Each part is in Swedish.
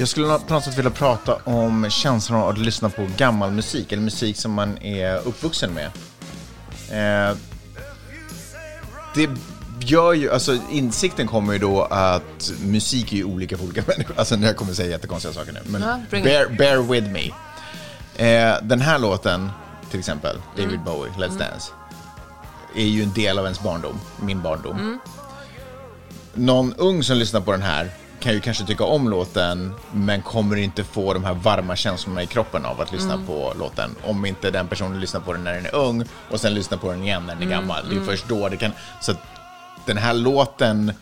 Jag skulle på något sätt vilja prata om känslan av att lyssna på gammal musik, eller musik som man är uppvuxen med. Eh, det gör ju, alltså insikten kommer ju då att musik är ju olika för olika människor. Alltså nu kommer jag säga jättekonstiga saker nu, men Ja, bear, bear with me. Eh, den här låten, till exempel, David Bowie, Let's Dance, är ju en del av ens barndom, min barndom. Någon ung som lyssnar på den här kan ju kanske tycka om låten, men kommer inte få de här varma känslorna i kroppen av att lyssna på låten. Om inte den personen lyssnar på den när den är ung och sen lyssnar på den igen när den är gammal. Det är först då det kan... Så att den här låten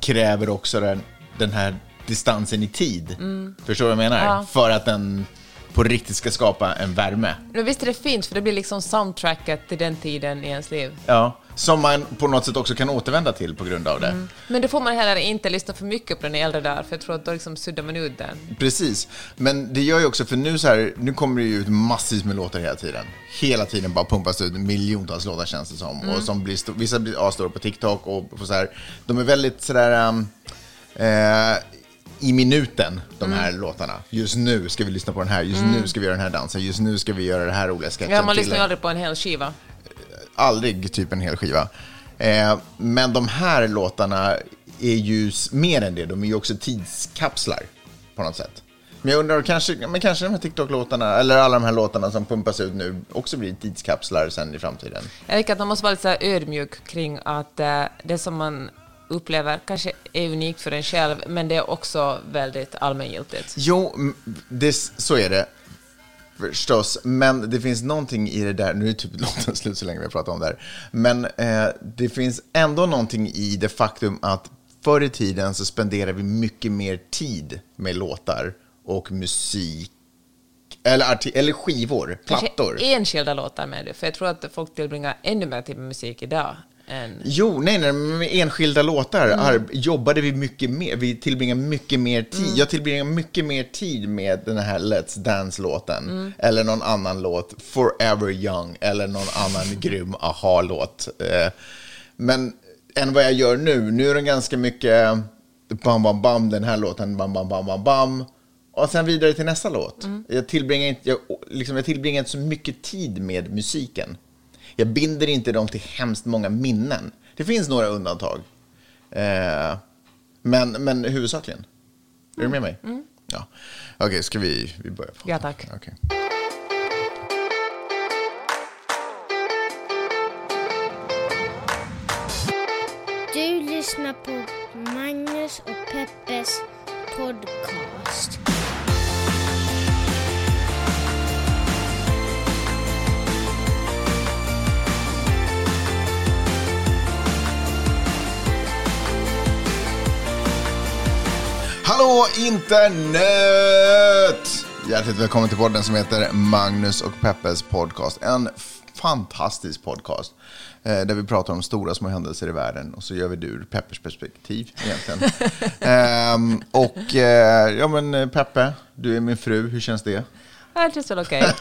kräver också den, den här distansen i tid. Förstår du vad jag menar? Ja. För att den på riktigt ska skapa en värme. Men visst är det fint, för det blir liksom soundtracket till den tiden i ens liv. Ja. Som man på något sätt också kan återvända till på grund av det. Men då får man heller inte lyssna för mycket på den äldre dagar, för jag tror att då liksom suddar man ut den. Precis, men det gör ju också, för nu så här, nu kommer det ju ut massvis med låtar hela tiden. Hela tiden bara pumpas ut miljontals låtar känns det som. Och som blir, vissa blir ja, stora på TikTok och, och så här. De är väldigt sådär, um, eh, i minuten, de här låtarna. Just nu ska vi lyssna på den här, just nu ska vi göra den här dansen, just nu ska vi göra det här roliga sketchen. Ja, man lyssnar ju aldrig på en hel skiva. aldrig typ en hel skiva. Eh, men de här låtarna är ju mer än det, de är ju också tidskapslar på något sätt. Men jag undrar, kanske, men kanske de här TikTok-låtarna, eller alla de här låtarna som pumpas ut nu, också blir tidskapslar sen i framtiden. Jag tycker att man måste vara lite så ödmjuk kring att eh, det som man upplever kanske är unikt för en själv, men det är också väldigt allmängiltigt. Jo, det, så är det. Förstås, men det finns någonting i det där, nu är typ låten slut så länge vi har pratat om det här, men eh, det finns ändå någonting i det faktum att förr i tiden så spenderar vi mycket mer tid med låtar och musik, eller, eller skivor, plattor. Kanske enskilda låtar med det, för jag tror att folk tillbringar ännu mer tid med musik idag än... Jo, nej, nej, med enskilda låtar Mm. jobbade vi mycket mer. Vi tillbringar mycket mer tid. Mm. Jag tillbringar mycket mer tid med den här Let's Dance-låten. Mm. Eller någon annan låt, Forever Young, eller någon annan grym aha-låt. Eh, Men än vad jag gör nu. Nu är den ganska mycket bam, bam, bam, den här låten, bam, bam, bam, bam, bam. Och sen vidare till nästa låt. Mm. Jag, tillbringar inte, jag, liksom, jag tillbringar inte så mycket tid med musiken. Jag binder inte dem till hemskt många minnen. Det finns några undantag. Eh, men, men huvudsakligen. Är du med mig? Ja. Okej, ska vi, vi börja? prata? Ja, tack. Okej. Du lyssnar på Magnus och Peppes podcast. Hallå internet! Hjärtligt välkommen till podden som heter Magnus och Peppes podcast. En fantastisk podcast. Eh, där vi pratar om stora små händelser i världen. Och så gör vi det ur Peppers perspektiv egentligen. Ehm, och eh, ja men eh, Peppe, du är min fru. Hur känns det? Ja, Det känns väl okej.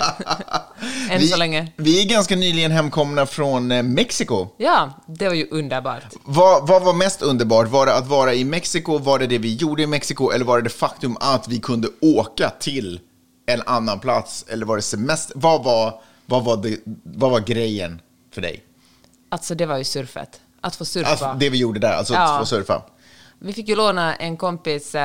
Än så länge. vi är ganska nyligen hemkomna från eh, Mexiko. Ja, det var ju underbart. Vad, vad var mest underbart? Var det att vara i Mexiko? Var det det vi gjorde i Mexiko? Eller var det det faktum att vi kunde åka till en annan plats? Eller var det semester? Vad var, vad var, det, vad var grejen för dig? Alltså, det var ju surfet. Att få surfa. Alltså, det vi gjorde där, alltså Ja. att få surfa. Vi fick ju låna en kompis uh,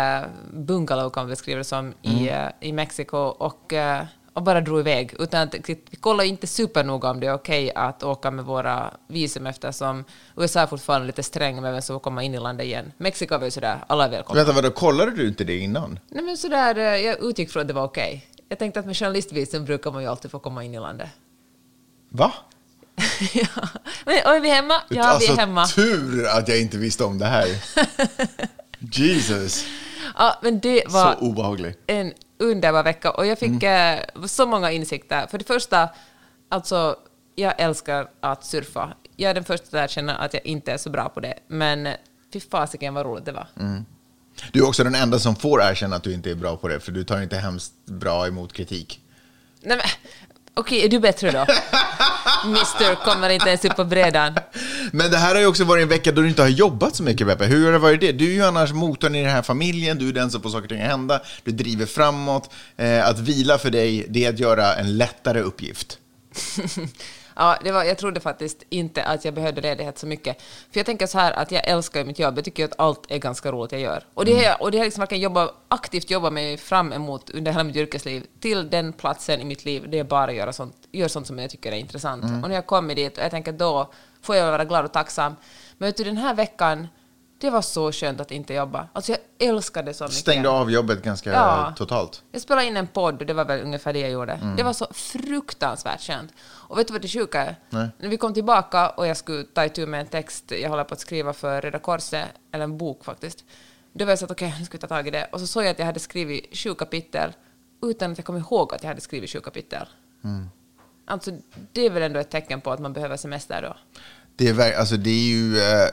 bungalow, kan vi beskriva det som, i, Mm. eh, i Mexiko och, eh, och bara drog iväg. Utan att, vi kollade inte supernoga om det är okej att åka med våra visum eftersom USA är fortfarande lite sträng med vem som får komma in i landet igen. Mexiko var ju sådär, alla är välkomna. Vänta, vadå, kollade du inte det innan? Nej men sådär, eh, jag utgick från att det var okej. Jag tänkte att med journalistvisum brukar man ju alltid få komma in i landet. Va? ja. Men är vi hemma? Ja, alltså, vi är hemma. tur att jag inte visste om det här. Jesus, Ja, men det var... så obehagligt. en underbar vecka och jag fick Mm. eh, så många insikter. För det första, alltså, jag älskar att surfa. Jag är den första att erkänna att jag inte är så bra på det, men fy fasiken vad roligt det var. Mm. Du är också den enda som får erkänna att du inte är bra på det, för du tar inte hemskt bra emot kritik. Nej, men, okej, är du bättre då? Mister kommer inte ens upp på brädan. Men det här har ju också varit en vecka då du inte har jobbat så mycket, Peppe. Hur har det varit det? Du är ju annars motorn i den här familjen, du är den som får saker och ting att hända, du driver framåt. Eh, att vila för dig, det är att göra en lättare uppgift. Ja, det var, jag trodde faktiskt inte att jag behövde ledighet så mycket. För jag tänker så här att jag älskar mitt jobb. Jag tycker att allt är ganska roligt jag gör. Och det har jag, och det har liksom verkligen jobbat, aktivt jobbat mig fram emot under hela mitt yrkesliv till den platsen i mitt liv där jag bara gör sånt, gör sånt som jag tycker är intressant. Och när jag kommer dit, och jag tänker då får jag vara glad och tacksam. Men vet du, den här veckan, det var så skönt att inte jobba. Alltså jag älskade så mycket. Stängde av jobbet ganska Ja. totalt. Jag spelade in en podd och det var väl ungefär det jag gjorde. Det var så fruktansvärt skönt. Och vet du vad det sjuka är? Nej. När vi kom tillbaka och jag skulle ta itu med en text jag håller på att skriva för Röda Korset, eller en bok faktiskt. Då var jag så att okej, nu ska vi ta tag i det. Och så såg jag att jag hade skrivit sju kapitel utan att jag kom ihåg att jag hade skrivit sju kapitel. Alltså, det är väl ändå ett tecken på att man behöver semester då? Det är, alltså, det är ju... Eh,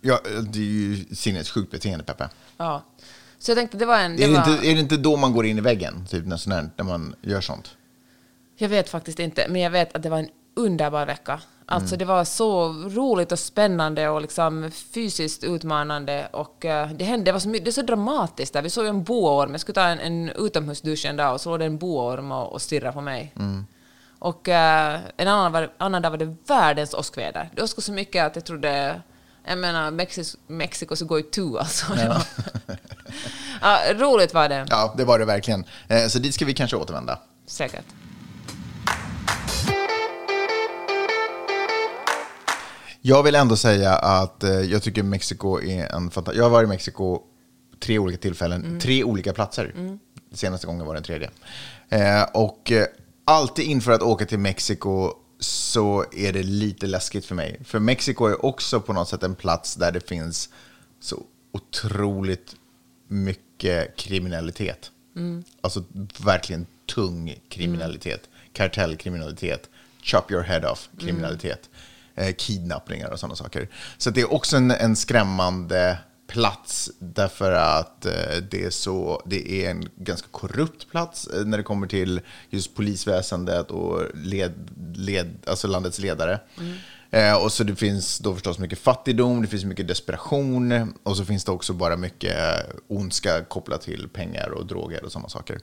ja, det är ju sinnessjukt beteende, Peppe. Ja. Så jag tänkte det var en... Det Är det, var, inte, är det inte då man går in i väggen, typ när, sån här, när man gör sånt? Jag vet faktiskt inte, men jag vet att det var en underbar vecka. Alltså det var så roligt och spännande och liksom fysiskt utmanande och eh, det hände, det var så, my- det så dramatiskt där. Vi såg ju en boorm, jag skulle ta en, en utomhusdusch en dag och så låg det en boorm och, och stirrade på mig. Och eh, en annan, var, annan dag var det världens åskväder. Det åskade så mycket att jag trodde, jag menar Mexis, Mexiko så går ju tu alltså. Var- ja, roligt var det, Ja, det var det verkligen. Eh, så dit ska vi kanske återvända. säkert. Jag vill ändå säga att eh, jag tycker Mexiko är en fantastisk... Jag har varit i Mexiko tre olika tillfällen, tre olika platser. Senaste gången var den tredje. Eh, och alltid inför att åka till Mexiko så är det lite läskigt för mig. För Mexiko är också på något sätt en plats där det finns så otroligt mycket kriminalitet. Alltså verkligen tung kriminalitet. Kartellkriminalitet. Chop your head off kriminalitet. Eh, kidnappningar och sådana saker. Så det är också en, en skrämmande plats därför att eh, det, är så, det är en ganska korrupt plats eh, när det kommer till just polisväsendet och led, led, alltså landets ledare. Eh, och så det finns då förstås mycket fattigdom, det finns mycket desperation och så finns det också bara mycket ondska kopplat till pengar och droger och sådana saker.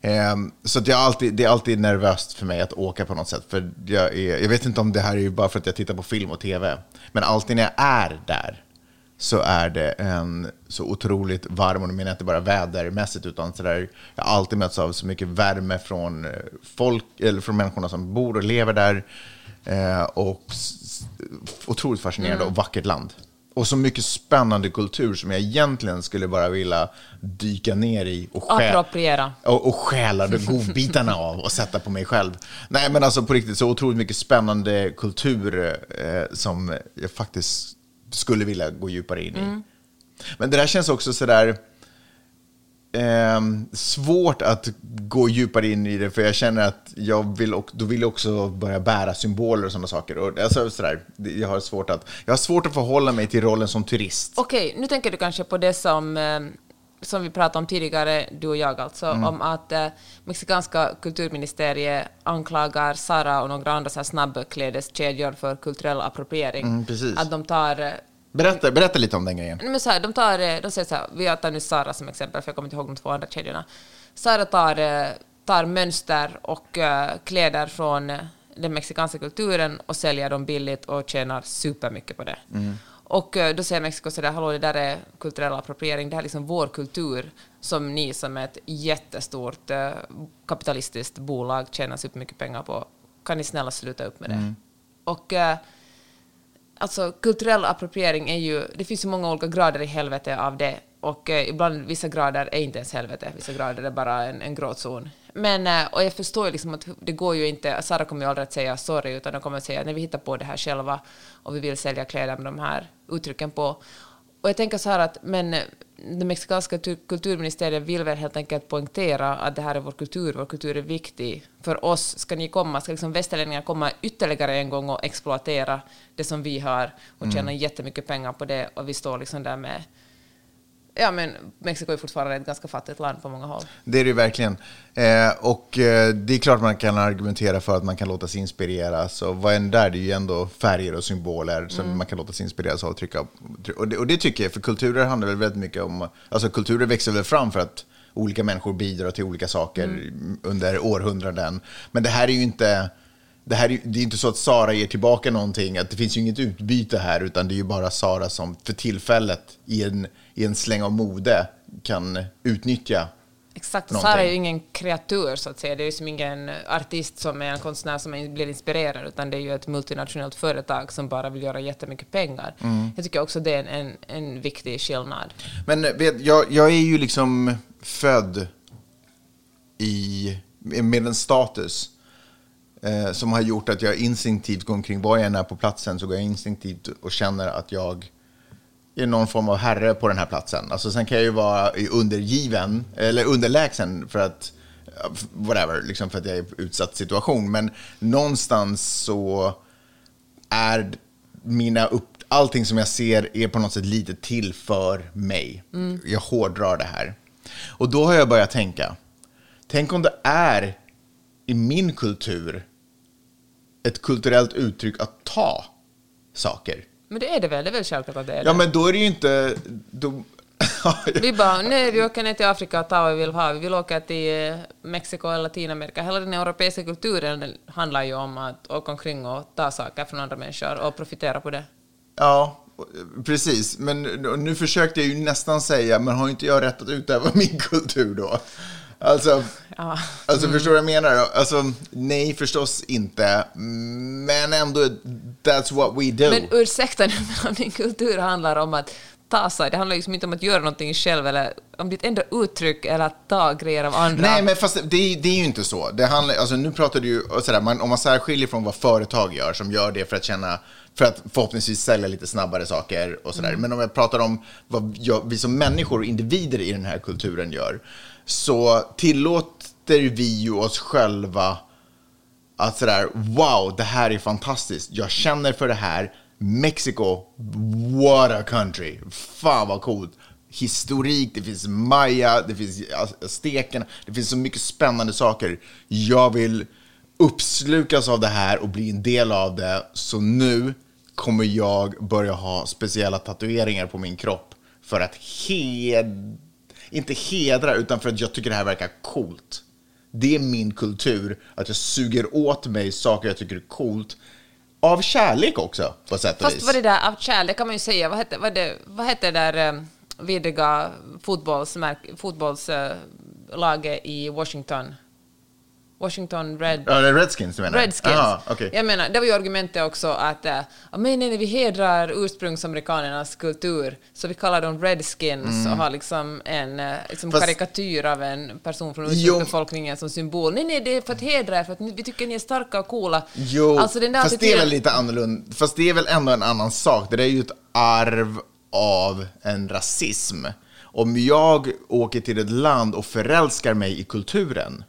Eh, så att jag alltid, det är alltid nervöst för mig att åka på något sätt. För jag, är, jag vet inte om det här är bara för att jag tittar på film och tv, men alltid när jag är där så är det en så otroligt varm, och nu menar jag inte bara vädermässigt, utan så där, jag har alltid mötts av så mycket värme från eh, folk, eller från människorna som bor och lever där. Eh, och otroligt fascinerande och vackert land. Och så mycket spännande kultur som jag egentligen skulle bara vilja dyka ner i och, Appropriera. och, och stjäla de godbitarna av och sätta på mig själv. Nej, men alltså på riktigt så otroligt mycket spännande kultur eh, som jag faktiskt skulle vilja gå djupare in i. Men det där känns också sådär eh, svårt att gå djupare in i det, för jag känner att jag vill, och, då vill jag också börja bära symboler och sådana saker. Och, alltså, sådär, jag, har svårt att, jag har svårt att förhålla mig till rollen som turist. Okej, nu tänker du kanske på det som, eh, som vi pratade om tidigare, du och jag alltså, om att eh, mexikanska kulturministeriet anklagar Sara och några andra så här snabbklädeskedjor för kulturell appropriering. Mm, precis. Att de tar... eh, Berätta, berätta lite om den grejen. Men så här, de, tar, eh, de säger så här, vi tar nu Sara som exempel, för jag kommer inte ihåg de två andra kedjorna. Sara tar, eh, tar mönster och eh, kläder från den mexikanska kulturen och säljer dem billigt och tjänar supermycket på det. Och eh, då säger Mexiko sådär, hallå det där är kulturell appropriering, det här är liksom vår kultur som ni som ett jättestort eh, kapitalistiskt bolag tjänar supermycket pengar på. Kan ni snälla sluta upp med det? Och eh, Alltså kulturell appropriering är ju, det finns ju många olika grader i helvete av det och ibland vissa grader är inte ens helvete, vissa grader är bara en, en gråzon. Men, och jag förstår ju liksom att det går ju inte, Sara kommer ju aldrig att säga sorry utan de kommer att säga nej vi hittar på det här själva och vi vill sälja kläder med de här uttrycken på. Och jag tänker så här att, men eh, det mexikanska tu- kulturministeriet vill väl helt enkelt poängtera att det här är vår kultur, vår kultur är viktig för oss. Ska ni komma, ska liksom västerlänningar komma ytterligare en gång och exploatera det som vi har och tjäna jättemycket pengar på det och vi står liksom där med ja, men Mexiko är fortfarande ett ganska fattigt land på många håll. Det är det ju verkligen. Eh, och eh, det är klart man kan argumentera för att man kan låta sig inspireras. Och vad än där, det är ju ändå färger och symboler som man kan låta sig inspireras av. Och, trycka, och, det, och det tycker jag, för kulturer handlar väl väldigt mycket om... Alltså kulturer växer väl fram för att olika människor bidrar till olika saker under århundraden. Men det här är ju inte... Det, här är, det är inte så att Sara ger tillbaka någonting, att det finns ju inget utbyte här, utan det är ju bara Sara som för tillfället i en, i en släng av mode kan utnyttja Exakt, någonting. Sara är ju ingen kreatör så att säga. Det är ju som ingen artist som är en konstnär som blir inspirerad, utan det är ju ett multinationellt företag som bara vill göra jättemycket pengar. Mm. Jag tycker också det är en, en, en viktig skillnad. Men vet, jag, jag är ju liksom född i, med en status eh, som har gjort att jag instinktivt går omkring, var jag än är på platsen så går jag instinktivt och känner att jag är någon form av herre på den här platsen. Alltså sen kan jag ju vara undergiven, eller underlägsen för att, whatever, liksom för att jag är i utsatt situation. Men någonstans så är mina upp, allting som jag ser är på något sätt lite till för mig. Jag hårdrar det här. Och då har jag börjat tänka, tänk om det är i min kultur ett kulturellt uttryck att ta saker. Men det är det väl? Det är väl självklart att det är Ja, det. men då är det ju inte... Då... Vi bara, nej, vi åker ner till Afrika och tar vad vi vill ha. Vi vill åka till eh, Mexiko eller Latinamerika. Hela den europeiska kulturen handlar ju om att åka omkring och ta saker från andra människor och profitera på det. ja, precis. Men nu försökte jag ju nästan säga, men har inte jag rätt att utöva min kultur då? Alltså, Ja. alltså förstår du vad jag menar? Alltså, nej, förstås inte. Men ändå, that's what we do. Men ursäkta nu, men om din kultur handlar om att ta sig, det handlar liksom inte om att göra någonting själv eller om ditt enda uttryck är att ta grejer av andra. Nej, men fast det, det är ju inte så. Det handlar, alltså, nu pratar du ju sådär, man, om man särskiljer från vad företag gör, som gör det för att känna, för att förhoppningsvis sälja lite snabbare saker och sådär. Men om jag pratar om vad jag, vi som människor och individer i den här kulturen gör, så tillåter vi ju oss själva att sådär, wow, det här är fantastiskt. Jag känner för det här. Mexiko, what a country. Fan vad coolt. Historik, det finns maya, det finns alltså, steken, det finns så mycket spännande saker. Jag vill uppslukas av det här och bli en del av det. Så nu kommer jag börja ha speciella tatueringar på min kropp för att hed inte hedra, utan för att jag tycker det här verkar coolt. Det är min kultur, att jag suger åt mig saker jag tycker är coolt. Av kärlek också, på sätt och Fast vis. vad det där av kärlek kan man ju säga, vad heter, vad det, vad heter det där eh, vidriga fotbollslaget i Washington? Washington Red... Ja, det är Redskins du menar? Redskins. Aha, okej. Jag menar, det var ju argumentet också att äh, men nej, vi hedrar ursprungsamerikanernas kultur, så vi kallar dem Redskins och har liksom en äh, liksom Mm. Fast- karikatyr av en person från ursprungsbefolkningen som symbol. Nej, nej, det är för att hedra er, för att vi tycker ni är starka och coola. Jo, alltså, den där fast det är väl lite annorlunda. Fast det är väl ändå en annan sak. Det där är ju ett arv av en rasism. Om jag åker till ett land och förälskar mig i kulturen.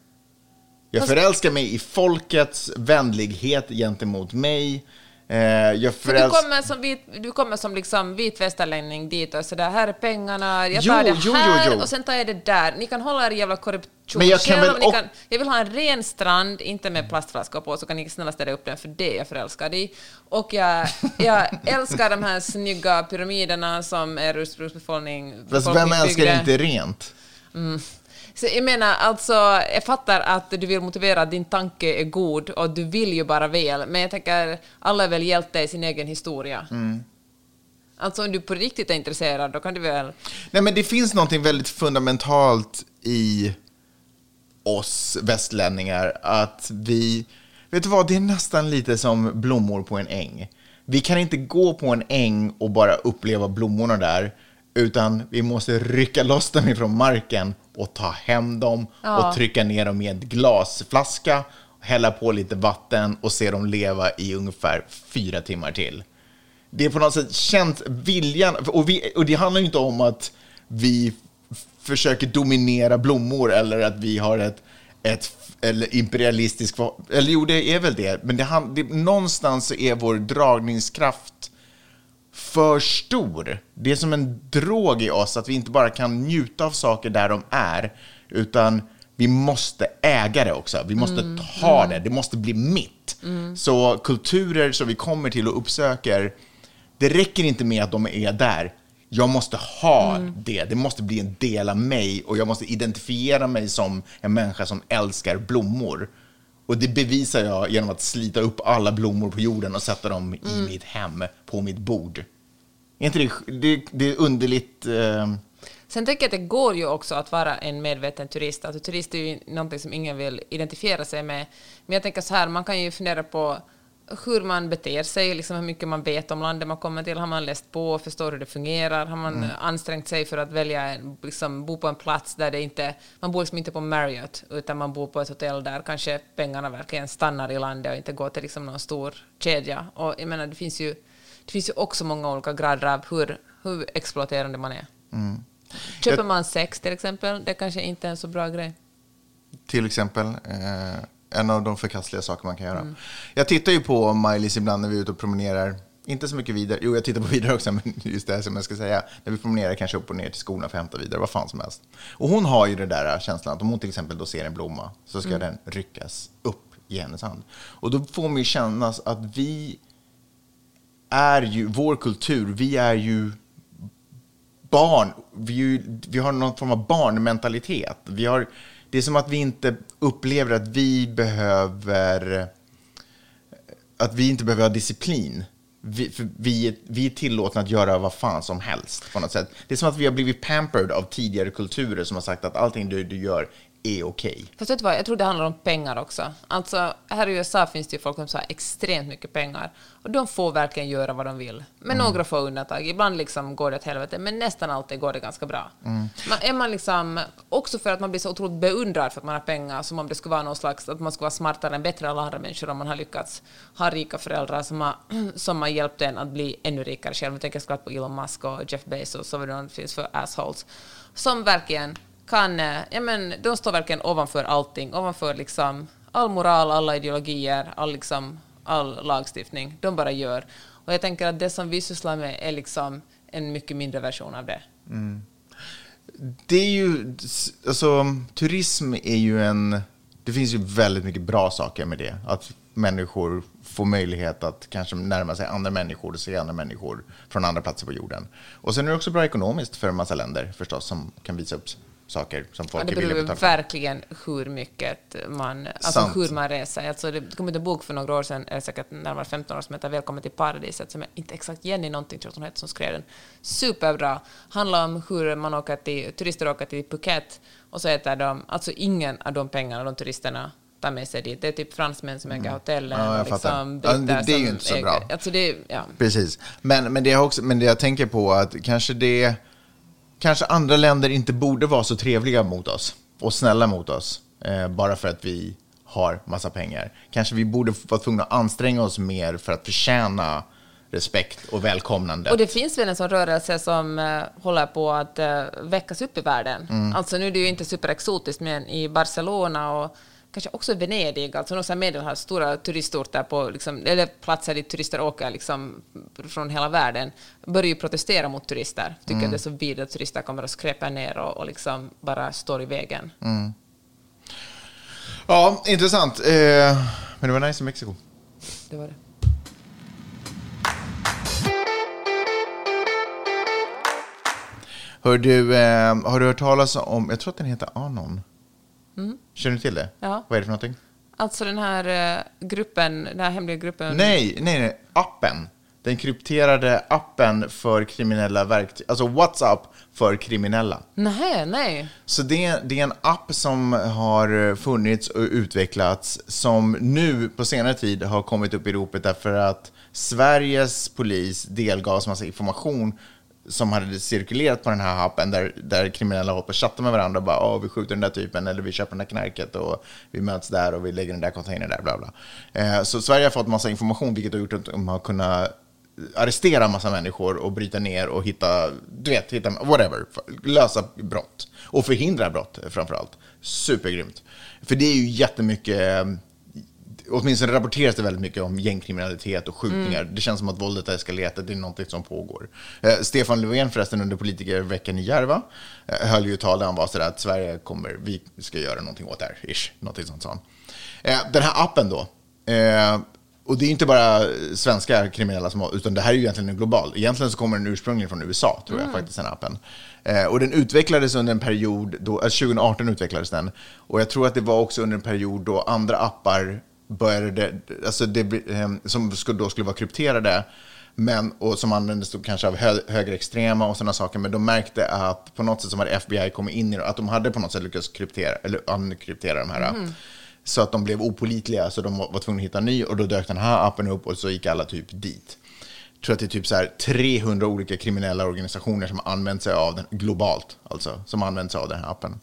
Jag förälskar mig i folkets vänlighet gentemot mig. Eh, jag För du kommer som, vit, du kommer som liksom vit västerlänning dit och sådär, här är pengarna, jag Jo, tar det jo, jo, här jo. och sen tar jag det där. Ni kan hålla er jävla korruption Men jag kan väl och- kan, Jag vill ha en ren strand, inte med plastflaskor på, så kan ni snälla ställa upp den, för det är jag förälskad i. Och jag, jag älskar de här snygga pyramiderna som är ursprungsbefolkning Fast vem älskar inte rent? Så jag menar, alltså, jag fattar att du vill motivera att din tanke är god och du vill ju bara väl, men jag tänker, alla är väl hjälte i sin egen historia. Mm. Alltså om du på riktigt är intresserad, då kan du väl... Nej, men det finns någonting väldigt fundamentalt i oss västlänningar att vi, vet du vad, det är nästan lite som blommor på en äng. Vi kan inte gå på en äng och bara uppleva blommorna där, utan vi måste rycka loss dem ifrån marken och ta hem dem Ja. och trycka ner dem i en glasflaska, hälla på lite vatten och se dem leva i ungefär fyra timmar till. Det är på något sätt känt viljan, och, vi, och det handlar ju inte om att vi försöker dominera blommor eller att vi har ett, ett eller imperialistisk, eller jo det är väl det, men det, det, någonstans är vår dragningskraft för stor. Det är som en drog i oss att vi inte bara kan njuta av saker där de är, utan vi måste äga det också. Vi måste ta det. Det måste bli mitt. Så kulturer som vi kommer till och uppsöker, det räcker inte med att de är där. Jag måste ha det. Det måste bli en del av mig och jag måste identifiera mig som en människa som älskar blommor. Och det bevisar jag genom att slita upp alla blommor på jorden och sätta dem i mitt hem, på mitt bord. Är inte det, det, det är underligt? Eh, Sen tänker jag att det går ju också att vara en medveten turist. Alltså, turist är ju någonting som ingen vill identifiera sig med. Men jag tänker så här, man kan ju fundera på hur man beter sig, liksom hur mycket man vet om landet man kommer till. Har man läst på och förstår hur det fungerar? Har man ansträngt sig för att välja, en- liksom, bo på en plats där det inte... Man bor liksom inte på Marriott, utan man bor på ett hotell där kanske pengarna verkligen stannar i landet och inte går till liksom någon stor kedja. Och jag menar, det finns ju, det finns ju också många olika grader av hur, hur exploaterande man är. Köper Jag- man sex till exempel, det kanske inte är en så bra grej. Till exempel. Eh, en av de förkastliga saker man kan göra. Jag tittar ju på Maj-Lis ibland när vi är ute och promenerar. Inte så mycket vidare. Jo, jag tittar på vidare också, men just det här som jag ska säga. När vi promenerar kanske upp och ner till skolan för att hämta vidare, vad fan som helst. Och hon har ju det där känslan att om hon till exempel då ser en blomma så ska den ryckas upp i hennes hand. Och då får man ju kännas att vi är ju, vår kultur, vi är ju barn. Vi, vi har någon form av barnmentalitet. Vi har, det är som att vi inte upplever att vi behöver att vi inte behöver ha disciplin. Vi, för vi, är- vi är tillåtna att göra vad fan som helst på något sätt. Det är som att vi har blivit pampered av tidigare kulturer som har sagt att allting du, du gör är okej. Fast vet du vad, jag tror det handlar om pengar också. Alltså, här i USA finns det ju folk som har extremt mycket pengar. Och de får verkligen göra vad de vill. Med några få undantag. Ibland liksom går det åt helvete, men nästan alltid går det ganska bra. Man, är man liksom, också för att man blir så otroligt beundrad för att man har pengar, som om det skulle vara någon slags, att man skulle vara smartare än bättre än alla andra människor om man har lyckats ha rika föräldrar som har, som har hjälpt en att bli ännu rikare själv. Jag tänker såklart på Elon Musk och Jeff Bezos och vad det finns för assholes. Som verkligen kan, eh, ja men de står verkligen ovanför allting, ovanför liksom all moral, alla ideologier, all, liksom, all lagstiftning. De bara gör. Och jag tänker att det som vi sysslar med är liksom en mycket mindre version av det. Mm. Det är ju, alltså turism är ju en, det finns ju väldigt mycket bra saker med det. Att människor får möjlighet att kanske närma sig andra människor och se andra människor från andra platser på jorden. Och sen är det också bra ekonomiskt för en massa länder förstås som kan visa upp saker som Ja, folk det är beror villiga ju att verkligen hur mycket man, alltså Sant. hur man reser. Alltså det kom ut en bok för några år sedan, eller säkert närmare 15 år, som heter Välkommen till paradiset, som är inte exakt Jenny någonting, tror jag hon heter, som skrev den. Superbra. Handlar om hur man åker till, turister åker till Phuket och så äter de, alltså ingen av de pengarna de turisterna tar med sig dit. Det är typ fransmän som äger hotellen. Mm. Ja, jag liksom Ja, det- det är ju inte så äger- bra. Alltså det, ja. Precis. Men, men, det också, men det jag tänker på att kanske det kanske andra länder inte borde vara så trevliga mot oss och snälla mot oss eh, bara för att vi har massa pengar. Kanske vi borde vara tvungna att anstränga oss mer för att förtjäna respekt och välkomnande. Och det finns väl en sån rörelse som eh, håller på att uh, väckas upp i världen. Mm. Alltså nu är det ju inte superexotiskt, men i Barcelona och kanske också Venedig, alltså några medelhav stora turistorter på, liksom, eller platser dit turister åker liksom, från hela världen, börjar ju protestera mot turister. Tycker Mm. att det är så vidrigt att turister kommer och skräpar ner och, och liksom bara står i vägen. Mm. Ja, intressant. Eh, men det var nice i Mexiko. Det var det. Hör du, eh, har du hört talas om, jag tror att den heter Anon. Känner du till det? Mm. Ja. Vad är det för någonting? Alltså den här eh, gruppen, den här hemliga gruppen. Nej, nej, nej. Appen. Den krypterade appen för kriminella verktyg. Alltså WhatsApp för kriminella. Nej, nej. Så det, det är en app som har funnits och utvecklats som nu på senare tid har kommit upp i ropet därför att Sveriges polis delgavs massa information som hade cirkulerat på den här appen där, där kriminella håller på och chattar med varandra och bara Åh, vi skjuter den där typen eller vi köper den där knarket och vi möts där och vi lägger den där containern där, bla bla. Eh, så Sverige har fått massa information vilket har gjort att de har kunnat arrestera massa människor och bryta ner och hitta, du vet, hitta, whatever, lösa brott. Och förhindra brott framför allt. Supergrymt. För det är ju jättemycket, åtminstone rapporteras det väldigt mycket om gängkriminalitet och skjutningar. Det känns som att våldet har eskalerat, det är något som pågår. Eh, Stefan Löfven förresten under politikerveckan i Järva eh, höll ju tal där han var sådär att Sverige kommer, vi ska göra någonting åt det här, ish, någonting sånt sa han. Eh, den här appen då, eh, och det är inte bara svenska kriminella som har, utan det här är ju egentligen en global. Egentligen så kommer den ursprungligen från USA, tror jag faktiskt, den appen. Eh, och den utvecklades under en period, då, alltså 2018 utvecklades den. Och jag tror att det var också under en period då andra appar började, alltså det, eh, som då skulle vara krypterade, men, och som användes då kanske av hö, högerextrema och sådana saker, men de märkte att på något sätt som hade FBI kommit in i det, att de hade på något sätt lyckats kryptera, eller unkryptera de här. Så att de blev opolitliga, så de var tvungna att hitta en ny och då dök den här appen upp och så gick alla typ dit. Jag tror att det är typ så här 300 olika kriminella organisationer som använt sig av den, globalt alltså, som använt sig av den här appen.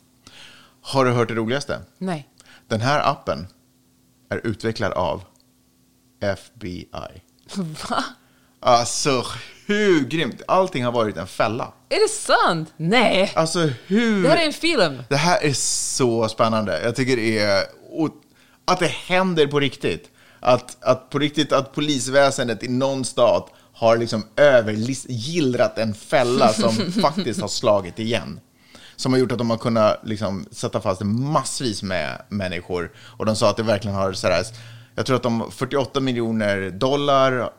Har du hört det roligaste? Nej. Den här appen är utvecklad av FBI. Va? Alltså, hur grymt? Allting har varit en fälla. Är det sant? Nej. Alltså, hur... Det här är en film. Det här är så spännande. Jag tycker det är... Att det händer på riktigt. Att, att på riktigt att polisväsendet i någon stat har liksom övergillrat en fälla som faktiskt har slagit igen. Som har gjort att de har kunnat liksom sätta fast massvis med människor. Och de sa att det verkligen har sådär, jag tror att de 48 miljoner dollar,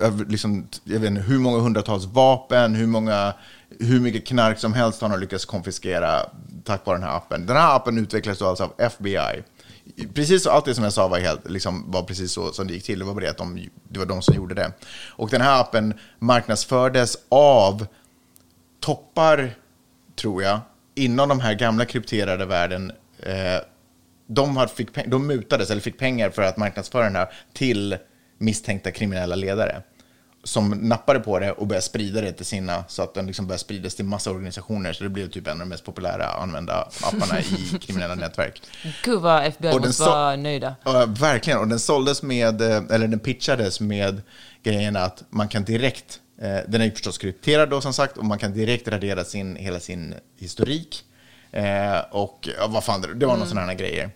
eh, liksom, jag vet inte hur många hundratals vapen, hur, många, hur mycket knark som helst har de lyckats konfiskera tack vare den här appen. Den här appen utvecklades då alltså av FBI. Precis så, allt det som jag sa var, helt, liksom, var precis så som det gick till. Det var bara det att de, det var de som gjorde det. Och den här appen marknadsfördes av toppar, tror jag, inom de här gamla krypterade världen. Eh, de, fick, de mutades eller fick pengar för att marknadsföra den här till misstänkta kriminella ledare. Som nappade på det och började sprida det till sina, så att den liksom började spridas till massa organisationer. Så det blev typ en av de mest populära använda apparna i kriminella nätverk. Gud vad FBI måste så- vara nöjda. Ja, verkligen. Och den såldes med, eh, eller den pitchades med grejen att man kan direkt, den är ju förstås krypterad då som sagt, och man kan direkt radera sin, hela sin historik. Eh, och ja, vad fan, det var någon sån här grejer.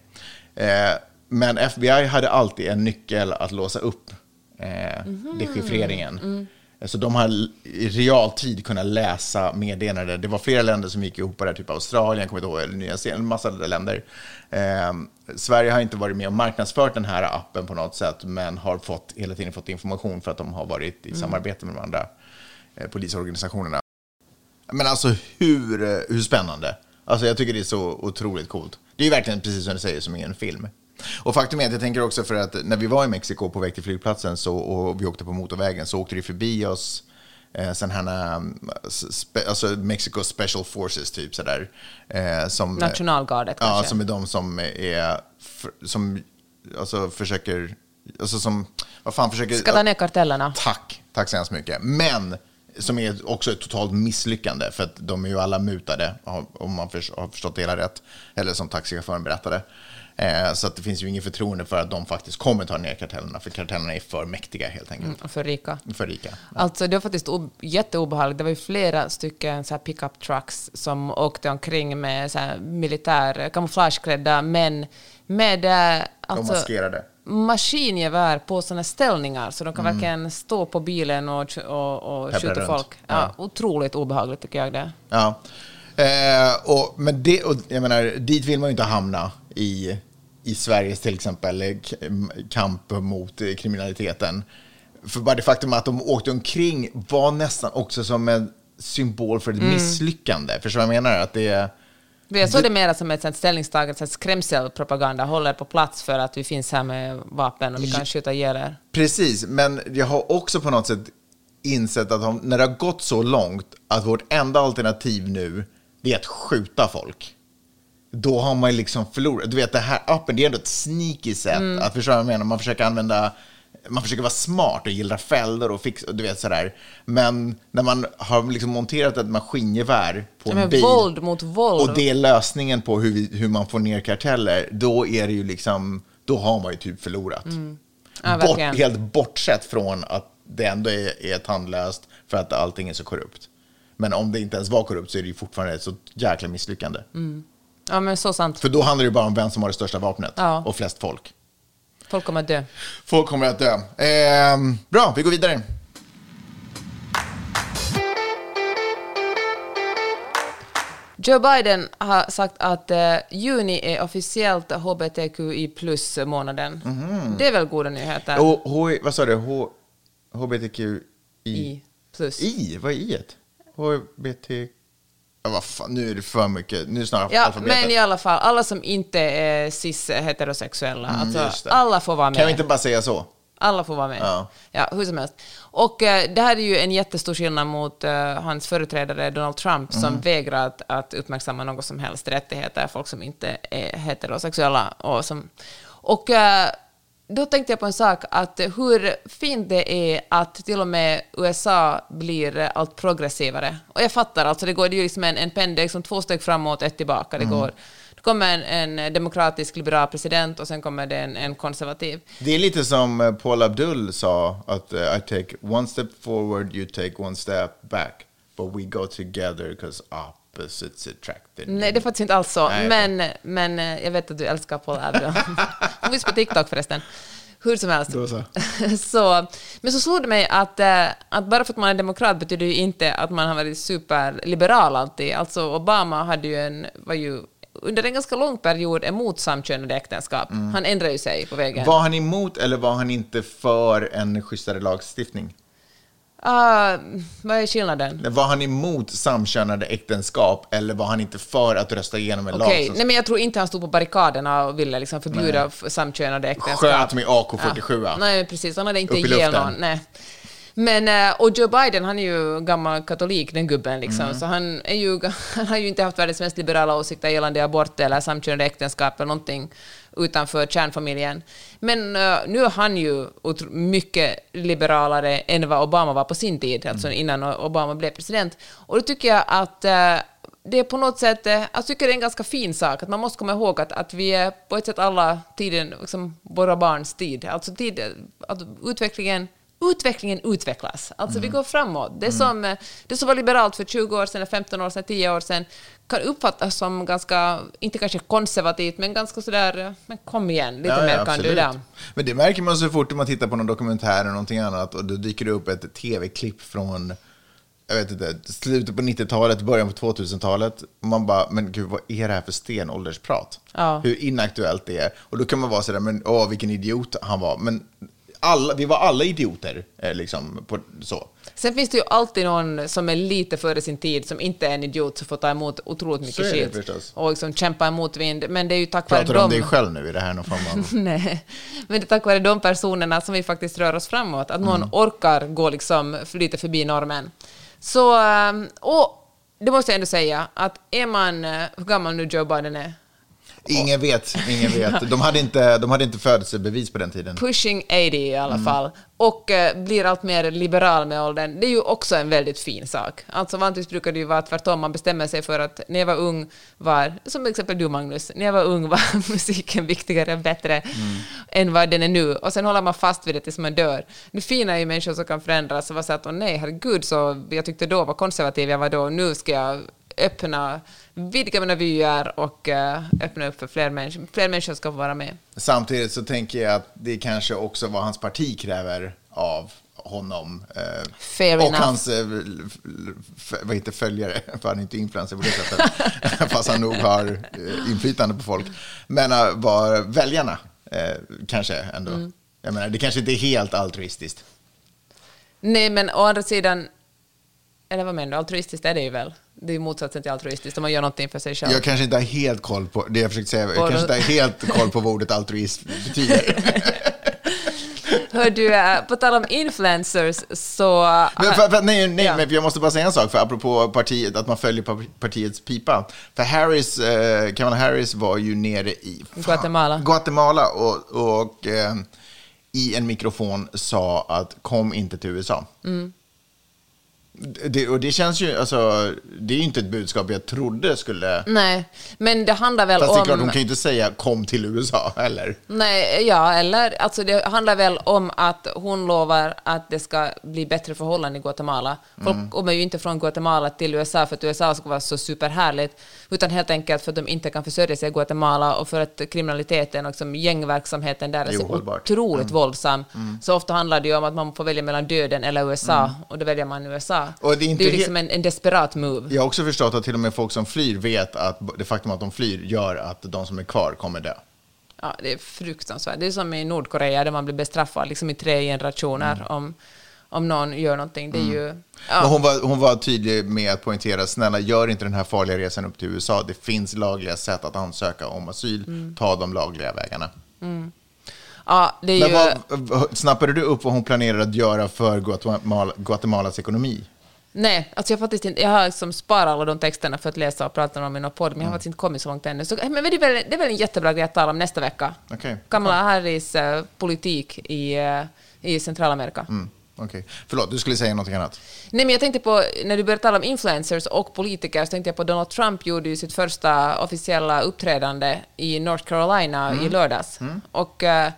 Eh, men FBI hade alltid en nyckel att låsa upp eh, dechiffreringen. Så de har i realtid kunnat läsa meddelanden. Det var flera länder som gick ihop på det, här, typ Australien, kommer ihåg, eller Nya Zeeland, en massa länder. Eh, Sverige har inte varit med och marknadsfört den här appen på något sätt, men har fått, hela tiden fått information för att de har varit i samarbete med de andra eh, polisorganisationerna. Men alltså hur, eh, hur spännande? Alltså jag tycker det är så otroligt coolt. Det är ju verkligen precis som du säger som i en film. Och faktum är att jag tänker också för att när vi var i Mexiko på väg till flygplatsen så, och vi åkte på motorvägen så åkte det förbi oss eh, sen här, spe, alltså Mexico Special Forces typ sådär. Eh, som, Nationalgardet Ja, kanske. som är de som är, som alltså försöker, alltså som, vad fan försöker... Ska ta ner kartellerna. Tack, tack så hemskt mycket. Men som är också ett totalt misslyckande för att de är ju alla mutade om man har förstått det hela rätt. Eller som taxichauffören berättade. Eh, så att det finns ju inget förtroende för att de faktiskt kommer ta ner kartellerna för kartellerna är för mäktiga helt enkelt. Och för rika. För rika. Alltså det var faktiskt jätteobehagligt. Det var ju flera stycken så här pickup trucks som åkte omkring med så här militär kamouflageklädda män med eh, De alltså, maskerade. maskingevär på sådana ställningar så de kan verkligen stå på bilen och, och, och skjuta runt. folk. Ja, Otroligt obehagligt tycker jag det. Ja. Eh, och, men det, och jag menar, dit vill man ju inte hamna i, i Sveriges till exempel eh, kamp mot eh, kriminaliteten. För bara det faktum att de åkte omkring var nästan också som en symbol för ett misslyckande. Förstår du vad jag menar? Att det är... Jag såg det mer som ett ställningstagande, skrämselpropaganda, håller på plats för att vi finns här med vapen och vi kan skjuta ihjäl er. Precis, men jag har också på något sätt insett att när det har gått så långt att vårt enda alternativ nu är att skjuta folk. Då har man ju liksom förlorat. Du vet, det här appen, det är ändå ett sneaky sätt att förstå vad jag menar. Man försöker använda, man försöker vara smart och gillra fällor och fixa, du vet sådär. Men när man har liksom monterat ett maskingevär på en bil. våld mot våld. Och det är lösningen på hur, vi, hur man får ner karteller. Då är det ju liksom, då har man ju typ förlorat. Mm. Ja, Bort, helt bortsett från att det ändå är, är tandlöst för att allting är så korrupt. Men om det inte ens var korrupt så är det ju fortfarande ett så jäkla misslyckande. Ja, men så sant. För då handlar det ju bara om vem som har det största vapnet Ja. och flest folk. Folk kommer att dö. Folk kommer att dö. Eh, bra, vi går vidare. Joe Biden har sagt att eh, juni är officiellt hbtqi plus-månaden. Det är väl goda nyheter? Och, H, vad sa du? H, HBTQI? I plus. I? Vad är I? -et? HBT... Vad fan, nu är det för mycket. Nu är snart Ja, alfabetet. men i alla fall, alla som inte är cis-heterosexuella, Mm, just alltså alla får vara med. Kan vi inte bara säga så? Alla får vara med. Ja. Ja. hur som helst. Och eh, det här är ju en jättestor skillnad mot eh, hans företrädare Donald Trump som Mm. vägrar att, att uppmärksamma något som helst rättigheter, folk som inte är heterosexuella. Och, som, och eh, då tänkte jag på en sak, att hur fint det är att till och med USA blir allt progressivare. Och jag fattar, alltså det går det är ju liksom en, en pendel, liksom två steg framåt, ett tillbaka. Det Mm. går kommer en, en demokratisk liberal president och sen kommer det en, en konservativ. Det är lite som Paul Abdul sa, att eh, I take one step forward, you take one step back. But we go together because opposites attract. Nej, det är faktiskt inte alls så. Nej, men, men eh, jag vet att du älskar Paul Abdul. Hon finns på TikTok förresten. Hur som helst. Så. så, men så slog det mig att, eh, att bara för att man är demokrat betyder ju inte att man har varit superliberal alltid. Alltså Obama hade ju en, var ju under en ganska lång period emot samkönade äktenskap. Mm. Han ändrade ju sig på vägen. Var han emot eller var han inte för en schysstare lagstiftning? Ah, vad är skillnaden? Var han emot samkönade äktenskap eller var han inte för att rösta igenom en Okej, lag som nej men jag tror inte han stod på barrikaderna och ville liksom förbjuda f- samkönade äktenskap. sköt med AK47? Ja. Nej, precis. Han hade inte ihjäl någon. Nej. Men, eh, och Joe Biden, han är ju gammal katolik, den gubben, liksom. Mm. så han, är ju, han har ju inte haft världens mest liberala åsikter gällande abort eller samkönade äktenskap eller någonting utanför kärnfamiljen. Men eh, nu är han ju mycket liberalare än vad Obama var på sin tid, alltså Mm. innan Obama blev president. Och då tycker jag att eh, det är på något sätt, eh, jag tycker det är en ganska fin sak, att man måste komma ihåg att, att vi är på ett sätt alla tiden, liksom våra barns tid, alltså tid, att utvecklingen Utvecklingen utvecklas. Alltså vi går framåt. Det som, eh, det som var liberalt för 20 år sedan, eller 15 år sedan, 10 år sedan kan uppfattas som ganska, inte kanske konservativt, men ganska sådär, eh, men kom igen, lite mer kan du där. Men det märker man så fort man tittar på någon dokumentär eller någonting annat och då dyker det upp ett tv-klipp från jag vet inte, slutet på 90-talet, början på 2000-talet. Och man bara, men gud, vad är det här för stenåldersprat? Ja. Hur inaktuellt det är. Och då kan man vara sådär, men åh, vilken idiot han var. Men alla, vi var alla idioter, eh, liksom, på, så. Sen finns det ju alltid någon som är lite före sin tid, som inte är en idiot, som får ta emot otroligt mycket skit. Och liksom kämpa emot vind. Men det är ju tack vare Pratar du om dem... dig själv nu? Är det här någon form av... Nej, men det är tack vare de personerna som vi faktiskt rör oss framåt, att någon orkar gå liksom lite förbi normen. Så, ehm, och det måste jag ändå säga, att är man, eh, hur gammal nu Joe Biden är, Ingen vet, ingen vet. De hade inte, de hade inte födelsebevis på den tiden. pushing 80 i alla fall, och eh, blir allt mer liberal med åldern, det är ju också en väldigt fin sak. Alltså vanligtvis brukar det ju vara tvärtom, man bestämmer sig för att när jag var ung var, som till exempel du Magnus, när jag var ung var musiken viktigare och bättre än vad den är nu, och sen håller man fast vid det tills man dör. Det fina är ju människor som kan förändras och vara så att, åh nej, herregud, så jag tyckte då var konservativ jag var då, nu ska jag öppna, vidga mina vyer och eh, öppna upp för fler människor. Fler människor ska få vara med. Samtidigt så tänker jag att det kanske också vad hans parti kräver av honom. Eh, Fair och enough. hans eh, vad heter följare, för han är inte influencer på det sättet. Fast han nog har inflytande på folk. Men vad väljarna kanske ändå. Mm. Jag menar, det kanske inte är helt altruistiskt. Nej, men å andra sidan, eller vad menar du, altruistiskt är det ju väl? Det är ju motsatsen till altruistiskt, om man gör någonting för sig själv. Jag kanske inte har helt koll på, det jag försökte säga, jag kanske inte har helt koll på vad ordet altruism betyder. Hör du, eh, på tal om influencers så... Men för, för, nej, nej Ja. men jag måste bara säga en sak, för apropå partiet, att man följer pa- partiets pipa. För Harris, eh, Kamala Harris var ju nere i fan, Guatemala. Guatemala och, och eh, i en mikrofon sa att kom inte till USA. Det, och det känns ju, alltså, det är ju inte ett budskap jag trodde skulle... Nej, men det handlar väl Fast det är om... klart, hon kan ju inte säga kom till USA, eller? Nej, ja, eller alltså det handlar väl om att hon lovar att det ska bli bättre förhållanden i Guatemala. Folk Mm. kommer ju inte från Guatemala till USA för att USA ska vara så superhärligt, utan helt enkelt för att de inte kan försörja sig i Guatemala och för att kriminaliteten och liksom gängverksamheten där är så ohållbart. Mm. otroligt våldsam. Så ofta handlar det ju om att man får välja mellan döden eller USA, och då väljer man USA. Mm. Och det är inte ju he- liksom en, en desperat move. Jag har också förstått att till och med folk som flyr vet att det faktum att de flyr gör att de som är kvar kommer dö. Ja, det är fruktansvärt. Det är som i Nordkorea där man blir bestraffad liksom i tre generationer om, om någon gör någonting. Det är ju... Men Ja, hon, var, hon var tydlig med att poängtera, snälla gör inte den här farliga resan upp till USA. Det finns lagliga sätt att ansöka om asyl. Mm. Ta de lagliga vägarna. ja, det är Men ju... vad, vad- snappade du upp vad hon planerar att göra för Guatemala, Guatemalas ekonomi? Nej, alltså jag, faktiskt inte, jag har liksom sparat alla de texterna för att läsa och prata om i någon podd, men jag har faktiskt inte kommit så långt ännu. Så, men det, är väl, det är väl en jättebra grej att tala om nästa vecka. Okej. Kamala Harris eh, politik i, eh, i Centralamerika. Mm, okej. Förlåt, du skulle säga någonting annat. Nej, men jag tänkte på, när du började tala om influencers och politiker, så tänkte jag på Donald Trump gjorde ju sitt första officiella uppträdande i North Carolina i lördags. Och eh,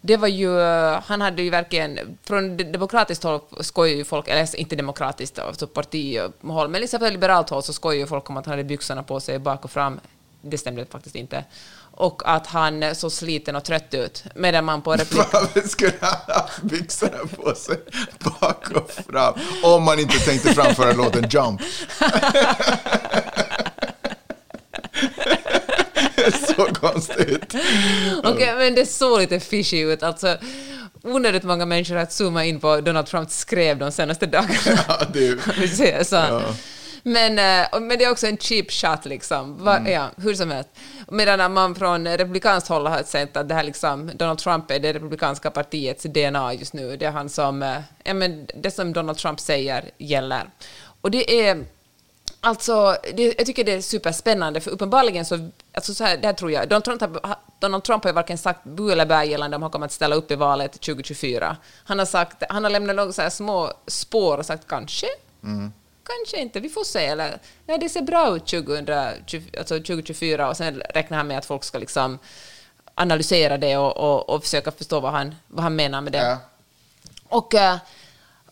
det var ju, han hade ju verkligen, från demokratiskt håll skojar ju folk, eller inte demokratiskt, alltså partihåll, men liksom från liberalt håll så skojar ju folk om att han hade byxorna på sig bak och fram. Det stämde faktiskt inte. Och att han såg sliten och trött ut, medan man på replik... Varför skulle han ha byxorna på sig bak och fram? Om man inte tänkte framföra låten Jump. Det är så konstigt. Okej, men det såg lite fishy ut. Alltså, onödigt många människor har zoomat in på Donald Trump skrev de senaste dagarna. Ja, det så. Men, eh, men det är också en cheap shot, liksom. Va, Ja, hur som helst. Medan man från republikanskt håll har sett att det här liksom, Donald Trump är det republikanska partiets DNA just nu. Det är han som, eh, ja, men det som Donald Trump säger gäller. Och det är Alltså, det, jag tycker det är superspännande, för uppenbarligen så, alltså så här, det här tror jag, Donald Trump, har, Donald Trump har ju varken sagt bu eller bä gällande om han kommer att ställa upp i valet 2024. Han har sagt, han har lämnat några så här små spår och sagt kanske, kanske inte, vi får se, eller nej, det ser bra ut 2020, alltså 2024 och sen räknar han med att folk ska liksom analysera det och, och, och försöka förstå vad han, vad han menar med det. ja. Och, eh,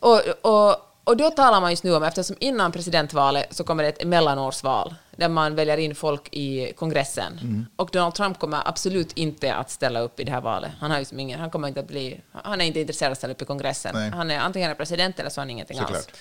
och, och, och då talar man just nu om, eftersom innan presidentvalet så kommer det ett mellanårsval där man väljer in folk i kongressen. Och Donald Trump kommer absolut inte att ställa upp i det här valet. Han, har liksom ingen, han, kommer inte att bli, han är inte intresserad av att ställa upp i kongressen. Nej. Han är antingen är president eller så har han ingenting alls. Såklart.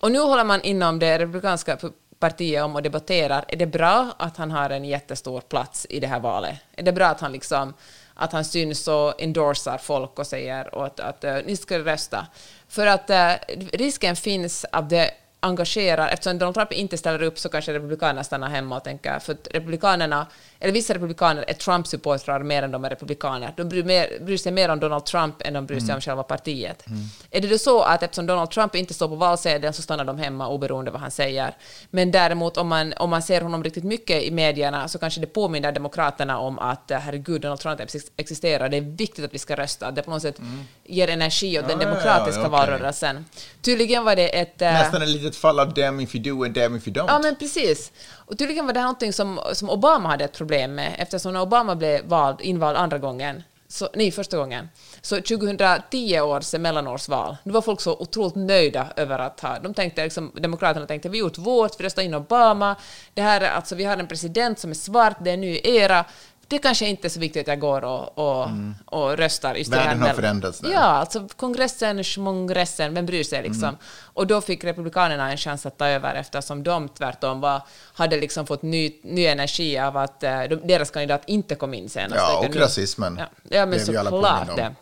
Och nu håller man inom det republikanska partiet om och debatterar. Är det bra att han har en jättestor plats i det här valet? Är det bra att han liksom att han syns och endorsar folk och säger åt att att ni ska rösta? För att eh, risken finns att det engagerar, eftersom Donald Trump inte ställer upp så kanske republikanerna stannar hemma och tänker, för att republikanerna, eller vissa republikaner är Trump-supportrar mer än de är republikaner. De bryr, mer, bryr sig mer om Donald Trump än de bryr sig om själva partiet. Är det då så att eftersom Donald Trump inte står på valsedeln så stannar de hemma oberoende vad han säger? Men däremot om man, om man ser honom riktigt mycket i medierna så kanske det påminner demokraterna om att eh, herregud, Donald Trump ex- existerar, det är viktigt att vi ska rösta. Det på något sätt ger energi åt den Ja, ja, demokratiska okej. valrörelsen. Tydligen var det ett... eh, Nästan ett fall av damn if you do and damn if you don't. Ja, men precis. Och tydligen var det här någonting som, som Obama hade ett problem med, eftersom när Obama blev vald, invald andra gången, så, nej, första gången, så 2010 års mellanårsval, då var folk så otroligt nöjda över att ha, de tänkte liksom, demokraterna tänkte vi har gjort vårt, vi röstar in Obama, det här alltså vi har en president som är svart, det är en ny era, det kanske inte är så viktigt att jag går och, och, och röstar. Just Världen har förändrats nu. Ja, alltså kongressen, schmongressen, vem bryr sig liksom? Och då fick republikanerna en chans att ta över eftersom de tvärtom var, hade liksom fått ny, ny energi av att eh, de, deras kandidat inte kom in senast. Ja, och nu- rasismen Ja, ja men såklart det.